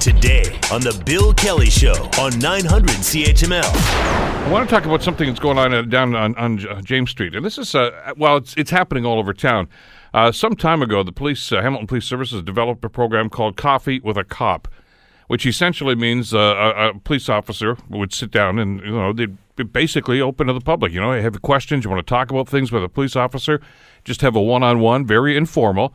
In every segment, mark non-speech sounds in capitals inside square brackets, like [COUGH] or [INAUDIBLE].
Today on The Bill Kelly Show on 900 CHML. I want to talk about something that's going on uh, down on, on James Street, and this is uh, well, it's it's happening all over town. Uh, some time ago, the police, uh, Hamilton Police Services, developed a program called Coffee with a Cop, which essentially means uh, a, a police officer would sit down and you know they'd basically open to the public. You know, have questions, you want to talk about things with a police officer, just have a one-on-one, very informal,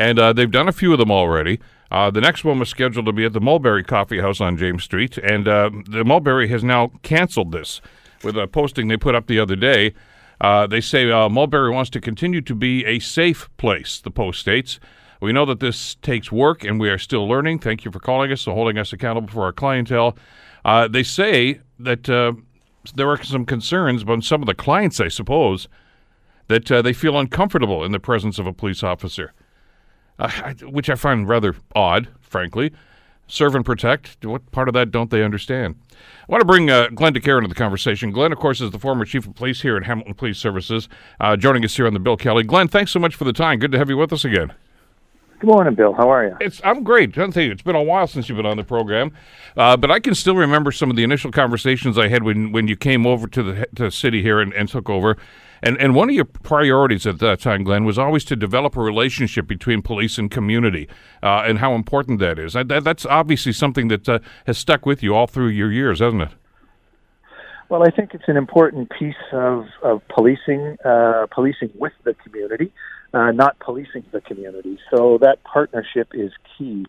and uh, they've done a few of them already. Uh, the next one was scheduled to be at the Mulberry Coffee House on James Street, and uh, the Mulberry has now canceled this with a posting they put up the other day. Uh, they say uh, Mulberry wants to continue to be a safe place, the Post states. We know that this takes work, and we are still learning. Thank you for calling us and holding us accountable for our clientele. Uh, they say that there are some concerns about some of the clients, I suppose, that they feel uncomfortable in the presence of a police officer uh, I- which I find rather odd, frankly. Serve and protect. What part of that don't they understand? I want to bring uh, Glenn deCaire into the conversation. Glenn, of course, is the former chief of police here at Hamilton Police Services, uh, joining us here on the Bill Kelly. Glenn, thanks so much for the time. Good to have you with us again. Good morning, Bill. How are you? It's I'm great. Tell you, it's been a while since you've been on the program, uh, but I can still remember some of the initial conversations I had when when you came over to the to the city here and, and took over. And and one of your priorities at that time, Glenn, was always to develop a relationship between police and community, uh, and how important that is. That, that's obviously something that uh, has stuck with you all through your years, hasn't it? Well, I think it's an important piece of, of policing, uh, policing with the community, uh, not policing the community. So that partnership is key.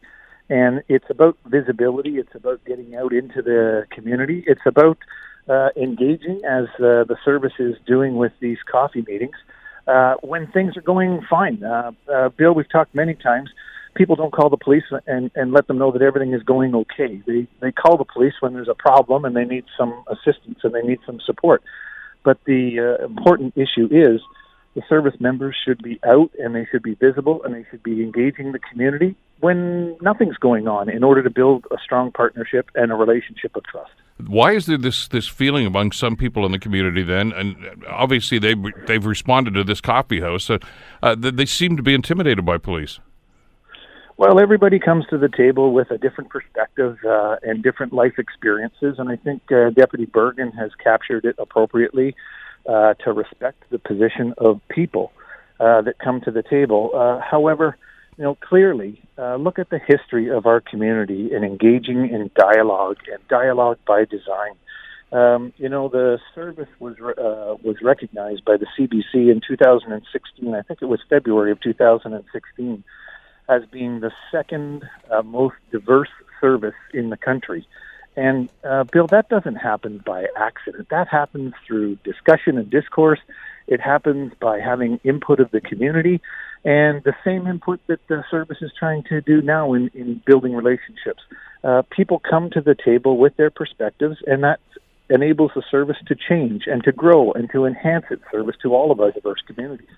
And it's about visibility. It's about getting out into the community. It's about uh, engaging, as uh, the service is doing with these coffee meetings, uh, when things are going fine. Uh, uh, Bill, we've talked many times. People don't call the police and, and let them know that everything is going okay. They they call the police when there's a problem and they need some assistance and they need some support. But the uh, important issue is the service members should be out and they should be visible and they should be engaging the community when nothing's going on in order to build a strong partnership and a relationship of trust. Why is there this this feeling among some people in the community then? And obviously they they've responded to this coffee house. Uh, uh, they seem to be intimidated by police. Well, everybody comes to the table with a different perspective uh, and different life experiences, and I think uh, Deputy Bergen has captured it appropriately uh, to respect the position of people uh, that come to the table. Uh, however, you know, clearly, uh, look at the history of our community in engaging in dialogue and dialogue by design. Um, you know, the service was uh, was recognized by the CBC in 2016. I think it was February of 2016 as being the second uh, most diverse service in the country. And uh, Bill, that doesn't happen by accident. That happens through discussion and discourse. It happens by having input of the community and the same input that the service is trying to do now in, in building relationships. Uh, people come to the table with their perspectives, and that enables the service to change and to grow and to enhance its service to all of our diverse communities.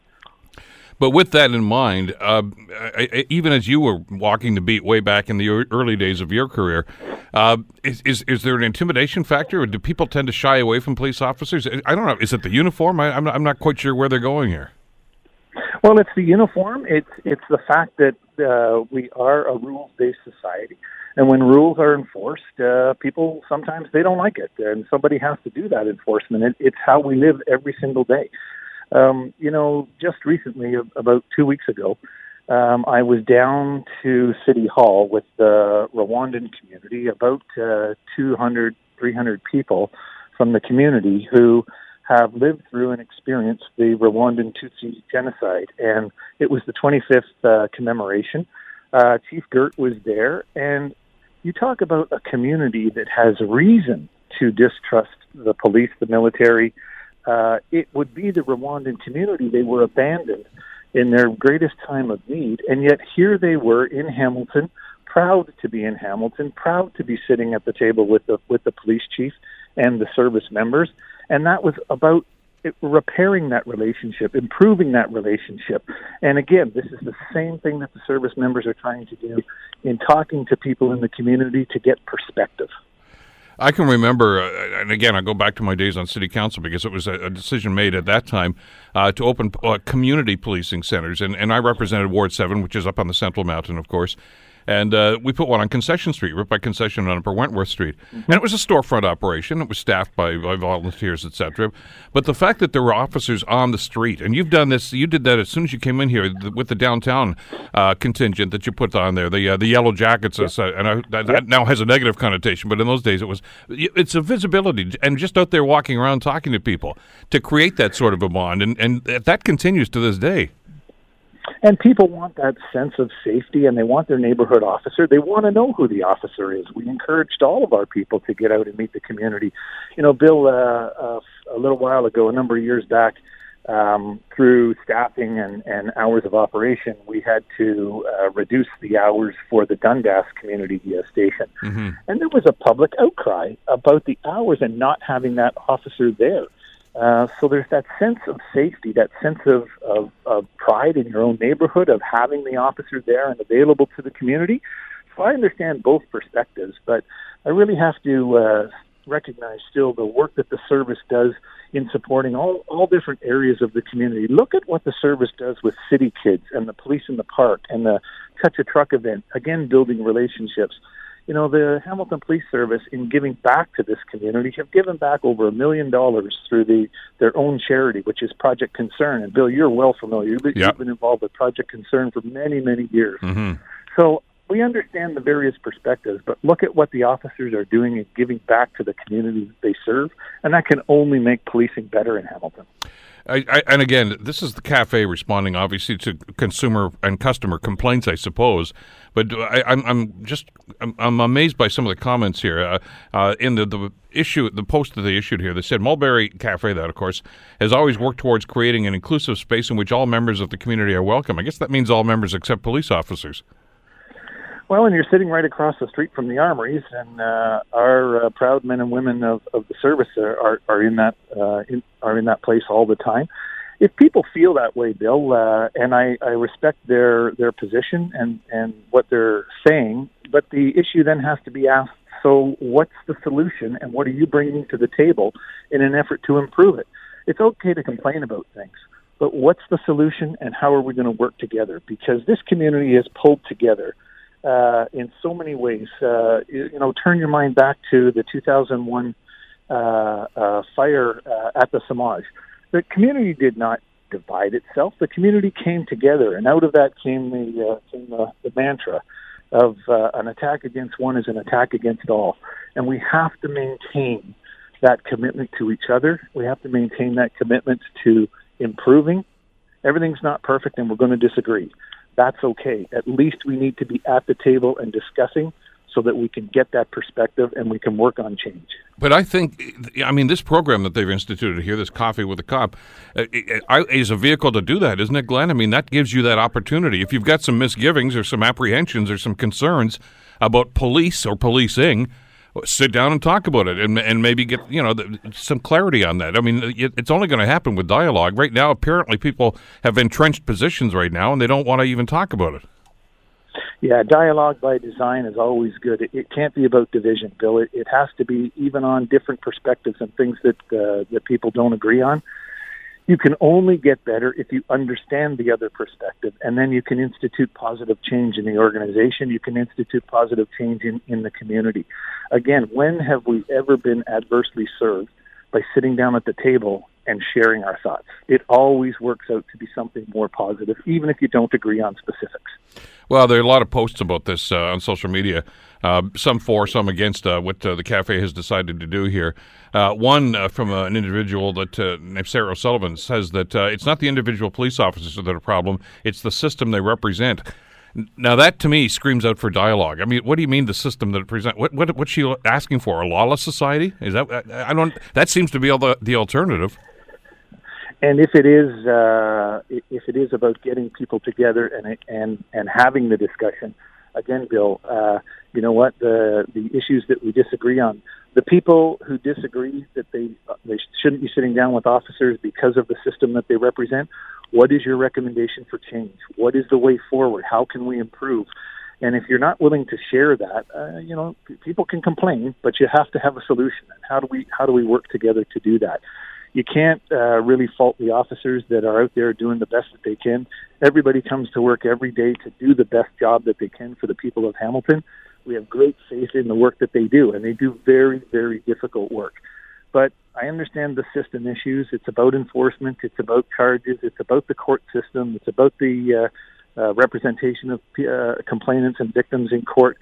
But with that in mind, uh, I, I, even as you were walking the beat way back in the early days of your career, uh, is, is is there an intimidation factor, or do people tend to shy away from police officers? I don't know. Is it the uniform? I, I'm not, I'm not quite sure where they're going here. Well, it's the uniform. It's it's the fact that uh, we are a rules based society, and when rules are enforced, uh, people sometimes they don't like it, and somebody has to do that enforcement. It, it's how we live every single day. Um, you know, just recently, about two weeks ago, um, I was down to City Hall with the Rwandan community, about uh, 200, 300 people from the community who have lived through and experienced the Rwandan Tutsi genocide. And it was the 25th uh, commemoration. Uh, Chief Girt was there. And you talk about a community that has reason to distrust the police, the military, uh, it would be the Rwandan community. They were abandoned in their greatest time of need, and yet here they were in Hamilton, proud to be in Hamilton, proud to be sitting at the table with the with the police chief and the service members, and that was about it, repairing that relationship, improving that relationship. And again, this is the same thing that the service members are trying to do in talking to people in the community to get perspective. I can remember, uh, and again, I go back to my days on city council because it was a, a decision made at that time uh, to open uh, community policing centers, and, and I represented Ward Seven, which is up on the Central Mountain, of course. And uh, we put one on Concession Street, right by Concession on Upper Wentworth Street. And it was a storefront operation. It was staffed by, by volunteers, etc. But the fact that there were officers on the street, and you've done this, you did that as soon as you came in here th- with the downtown uh, contingent that you put on there, the uh, the yellow jackets, and I, that, that now has a negative connotation, but in those days it was, it's a visibility, and just out there walking around talking to people to create that sort of a bond, and, and that continues to this day. And people want that sense of safety and they want their neighborhood officer. They want to know who the officer is. We encouraged all of our people to get out and meet the community. You know, Bill, uh, uh, a little while ago, a number of years back, um, through staffing and, and hours of operation, we had to uh, reduce the hours for the Dundas community uh, station. Mm-hmm. And there was a public outcry about the hours and not having that officer there. Uh, so there's that sense of safety, that sense of, of, of pride in your own neighborhood, of having the officer there and available to the community. So I understand both perspectives, but I really have to uh, recognize still the work that the service does in supporting all, all different areas of the community. Look at what the service does with city kids and the police in the park and the touch a truck event, again, building relationships you know, the Hamilton Police Service, in giving back to this community, have given back over a million dollars through the their own charity, which is Project Concern. And Bill, you're well familiar. You've been, yep. you've been involved with Project Concern for many, many years. Mm-hmm. So we understand the various perspectives, but look at what the officers are doing and giving back to the community they serve, and that can only make policing better in Hamilton. I, I, and again, this is the cafe responding, obviously, to consumer and customer complaints, I suppose. But I, am just I'm, I'm, amazed by some of the comments here uh, uh, in the, the issue, the post that they issued here. They said Mulberry Cafe, that of course, has always worked towards creating an inclusive space in which all members of the community are welcome. I guess that means all members except police officers. Well, and you're sitting right across the street from the armories, and uh, our uh, proud men and women of, of the service are, are, in that uh, in, are in that place all the time. If people feel that way, Bill, uh, and I, I respect their their position and and what they're saying, but the issue then has to be asked: So, what's the solution, and what are you bringing to the table in an effort to improve it? It's okay to complain about things, but what's the solution, and how are we going to work together? Because this community is pulled together uh, in so many ways. Uh, you, you, know, turn your mind back to the 2001 uh, uh, fire uh, at the Samaj. The community did not divide itself. The community came together, and out of that came the came the, the mantra of an attack against one is an attack against all, and we have to maintain that commitment to each other. We have to maintain that commitment to improving. Everything's not perfect, and we're going to disagree that's okay. At least we need to be at the table and discussing so that we can get that perspective and we can work on change. But I think, I mean, this program that they've instituted here, this Coffee with a Cop, uh, is a vehicle to do that, isn't it, Glenn? I mean, that gives you that opportunity. If you've got some misgivings or some apprehensions or some concerns about police or policing, sit down and talk about it and, and maybe get you know some clarity on that. I mean, it, it's only going to happen with dialogue. Right now, apparently, people have entrenched positions right now, and they don't want to even talk about it. Yeah, dialogue by design is always good. It, it can't be about division, Bill. It, it has to be even on different perspectives and things that uh, that people don't agree on you can only get better if you understand the other perspective and then you can institute positive change in the organization. You can institute positive change in, in the community. Again when have we ever been adversely served by sitting down at the table and sharing our thoughts it always works out to be something more positive even if you don't agree on specifics well there are a lot of posts about this uh, on social media uh, some for, some against uh, what uh, the cafe has decided to do here. Uh, one uh, from an individual that named Sarah O'Sullivan says that it's not the individual police officers that are a problem; it's the system they represent. Now that to me screams out for dialogue. I mean, what do you mean the system that present? What what what's she asking for? A lawless society? Is that I don't? That seems to be all the the alternative. And if it is uh, if it is about getting people together and and and having the discussion, again, Bill, uh, you know what the the issues that we disagree on. The people who disagree that they they shouldn't be sitting down with officers because of the system that they represent. What is your recommendation for change? What is the way forward? How can we improve? And if you're not willing to share that, uh, you know, people can complain, but you have to have a solution. And how do we how do we work together to do that? You can't uh, really fault the officers that are out there doing the best that they can. Everybody comes to work every day to do the best job that they can for the people of Hamilton. We have great faith in the work that they do, and they do very, very difficult work. But I understand the system issues. It's about enforcement. It's about charges. It's about the court system. It's about the uh, uh, representation of uh, complainants and victims in court.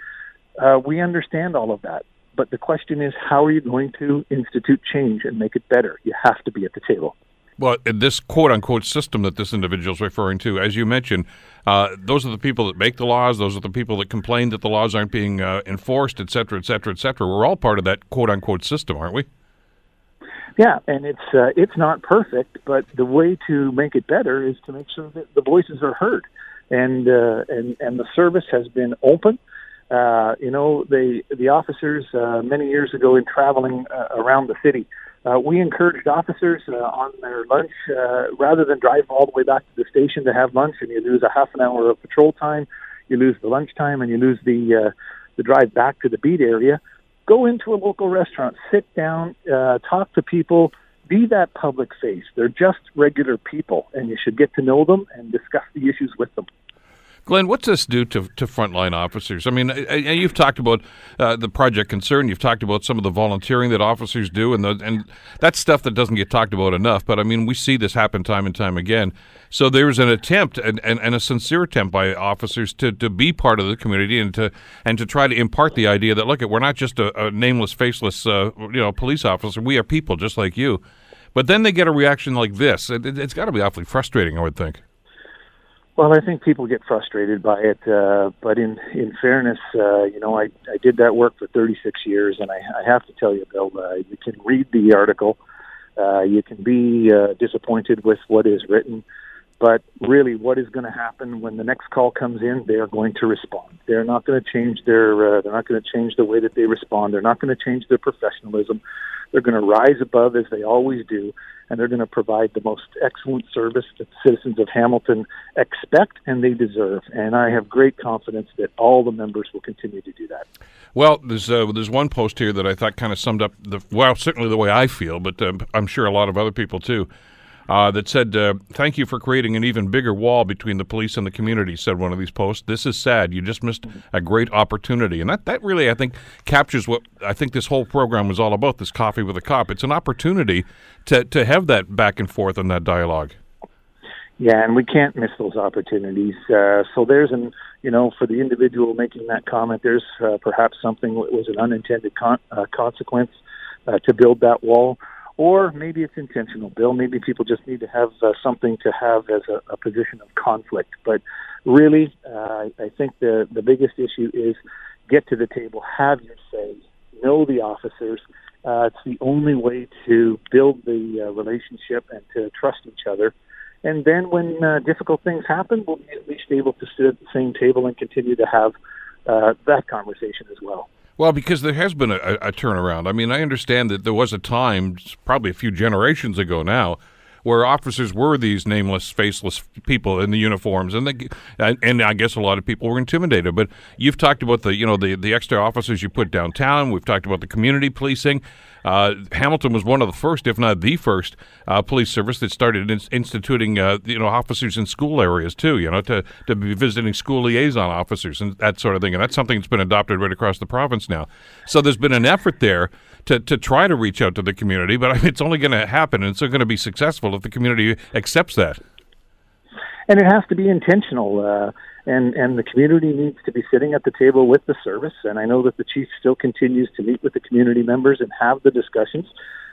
Uh, we understand all of that. But the question is, how are you going to institute change and make it better? You have to be at the table. Well, this quote unquote system that this individual is referring to, as you mentioned, uh, those are the people that make the laws. Those are the people that complain that the laws aren't being uh, enforced, et cetera, et cetera, et cetera. We're all part of that quote unquote system, aren't we? Yeah, and it's uh, it's not perfect, but the way to make it better is to make sure that the voices are heard, and uh, and and the service has been open. Uh, you know, they the officers uh, many years ago in traveling uh, around the city, uh, we encouraged officers uh, on their lunch uh, rather than drive all the way back to the station to have lunch, and you lose a half an hour of patrol time, you lose the lunch time, and you lose the uh, the drive back to the beat area. Go into a local restaurant, sit down, uh, talk to people, be that public face. They're just regular people, and you should get to know them and discuss the issues with them. Glenn, what's this do to, to frontline officers? I mean, you've talked about uh, the Project Concern. You've talked about some of the volunteering that officers do, and the, and that's stuff that doesn't get talked about enough. But I mean, we see this happen time and time again. So there's an attempt and, and, and a sincere attempt by officers to, to be part of the community and to and to try to impart the idea that look, we're not just a, a nameless, faceless, uh, you know, police officer. We are people just like you. But then they get a reaction like this. It, it's got to be awfully frustrating, I would think. Well, I think people get frustrated by it, uh, but in in fairness, uh, you know, I I did that work for 36 years, and I, I have to tell you, Bill, uh, you can read the article, uh, you can be uh, disappointed with what is written, but really, what is going to happen when the next call comes in? They are going to respond. They're not going to change their. Uh, they're not going to change the way that they respond. They're not going to change their professionalism. They're going to rise above as they always do, and they're going to provide the most excellent service that citizens of Hamilton expect and they deserve. And I have great confidence that all the members will continue to do that. Well, there's uh, there's one post here that I thought kind of summed up the well, certainly the way I feel, but uh, I'm sure a lot of other people too uh, that said, uh, Thank you for creating an even bigger wall between the police and the community, said one of these posts. This is sad. You just missed a great opportunity. And that, that really, I think, captures what I think this whole program was all about this coffee with a cop. It's an opportunity to, to have that back and forth and that dialogue. Yeah, and we can't miss those opportunities. Uh, so there's an, you know, for the individual making that comment, there's uh, perhaps something that was an unintended con- uh, consequence uh, to build that wall or maybe it's intentional, Bill. Maybe people just need to have uh, something to have as a, a position of conflict. But really, uh, I think the the biggest issue is get to the table, have your say, know the officers. Uh, it's the only way to build the uh, relationship and to trust each other. And then when uh, difficult things happen, we'll be at least able to sit at the same table and continue to have uh, that conversation as well. Well, because there has been a, a, turnaround. I mean, I understand that there was a time, probably a few generations ago now, where officers were these nameless, faceless people in the uniforms, and they, and I guess a lot of people were intimidated. But you've talked about the you know the the extra officers you put downtown. We've talked about the community policing. Uh, Hamilton was one of the first, if not the first, uh, police service that started in- instituting uh, you know officers in school areas too. You know, to to be visiting school liaison officers and that sort of thing. And that's something that's been adopted right across the province now. So there's been an effort there to to try to reach out to the community, but [LAUGHS] it's only going to happen and it's going to be successful if the community accepts that. And it has to be intentional. Uh, and and the community needs to be sitting at the table with the service. And I know that the chief still continues to meet with the community members and have the discussions.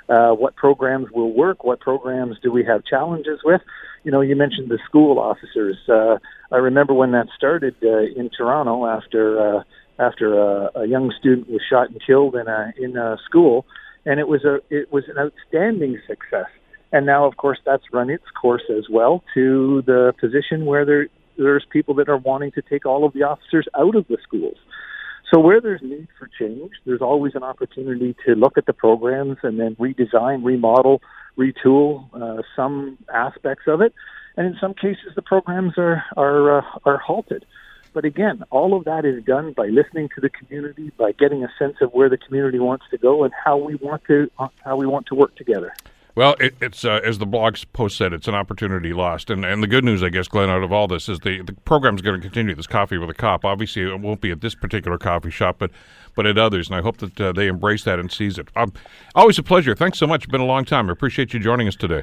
Uh, what programs will work? What programs do we have challenges with? You know, you mentioned the school officers. Uh, I remember when that started uh, in Toronto after uh, after a, a young student was shot and killed in a in a school, and it was a it was an outstanding success. And now, of course, that's run its course as well to the position where there there's people that are wanting to take all of the officers out of the schools. So where there's need for change, there's always an opportunity to look at the programs and then redesign, remodel, retool uh, some aspects of it. And in some cases, the programs are are uh, are halted. But again, all of that is done by listening to the community, by getting a sense of where the community wants to go and how we want to how we want to work together. Well, it, it's uh, as the blog post said, it's an opportunity lost. And and the good news, I guess, Glenn, out of all this is the the program's going to continue. This coffee with a cop. Obviously, it won't be at this particular coffee shop, but but at others. And I hope that uh, they embrace that and seize it. Um, always a pleasure. Thanks so much. Been a long time. I appreciate you joining us today.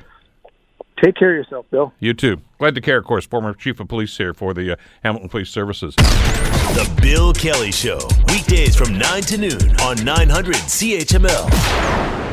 Take care of yourself, Bill. You too. Glenn deCaire, of course, former chief of police here for the uh, Hamilton Police Services. The Bill Kelly Show, weekdays from 9 to noon on 900 CHML.